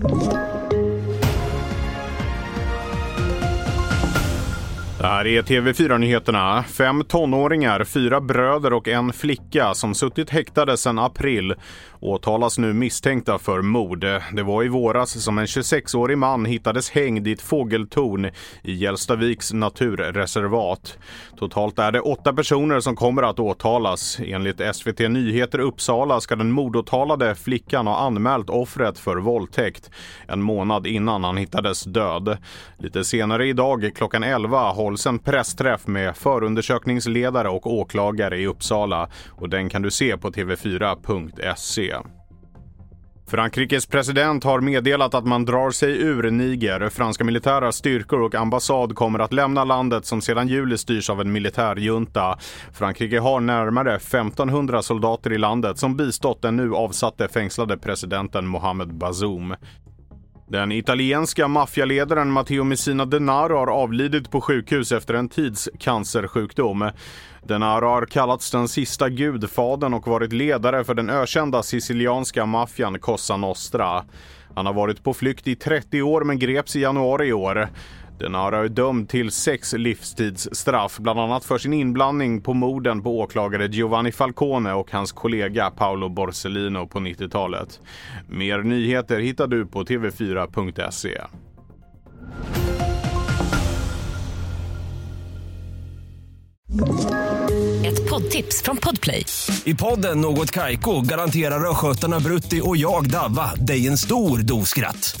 you Det här är TV4-nyheterna. Fem tonåringar, fyra bröder och en flicka som suttit häktade sedan april åtalas nu misstänkta för mord. Det var i våras som en 26-årig man hittades hängd i ett fågeltorn i Gällstaviks naturreservat. Totalt är det åtta personer som kommer att åtalas. Enligt SVT Nyheter Uppsala ska den mordåtalade flickan ha anmält offret för våldtäkt en månad innan han hittades död. Lite senare idag klockan 11 hålls en pressträff med förundersökningsledare och åklagare i Uppsala och den kan du se på tv4.se. Frankrikes president har meddelat att man drar sig ur Niger. Franska militära styrkor och ambassad kommer att lämna landet som sedan juli styrs av en militärjunta. Frankrike har närmare 1500 soldater i landet som bistått den nu avsatte fängslade presidenten Mohamed Bazoum. Den italienska maffialedaren Matteo Messina Denaro har avlidit på sjukhus efter en tids cancersjukdom. Denaro har kallats den sista gudfadern och varit ledare för den ökända sicilianska maffian Cosa Nostra. Han har varit på flykt i 30 år men greps i januari i år. Denaro är dömd till sex livstidsstraff, bland annat för sin inblandning på morden på åklagare Giovanni Falcone och hans kollega Paolo Borsellino på 90-talet. Mer nyheter hittar du på tv4.se. Ett poddtips från Podplay. I podden Något Kaiko garanterar östgötarna Brutti och jag, Davva, dig en stor dos skratt.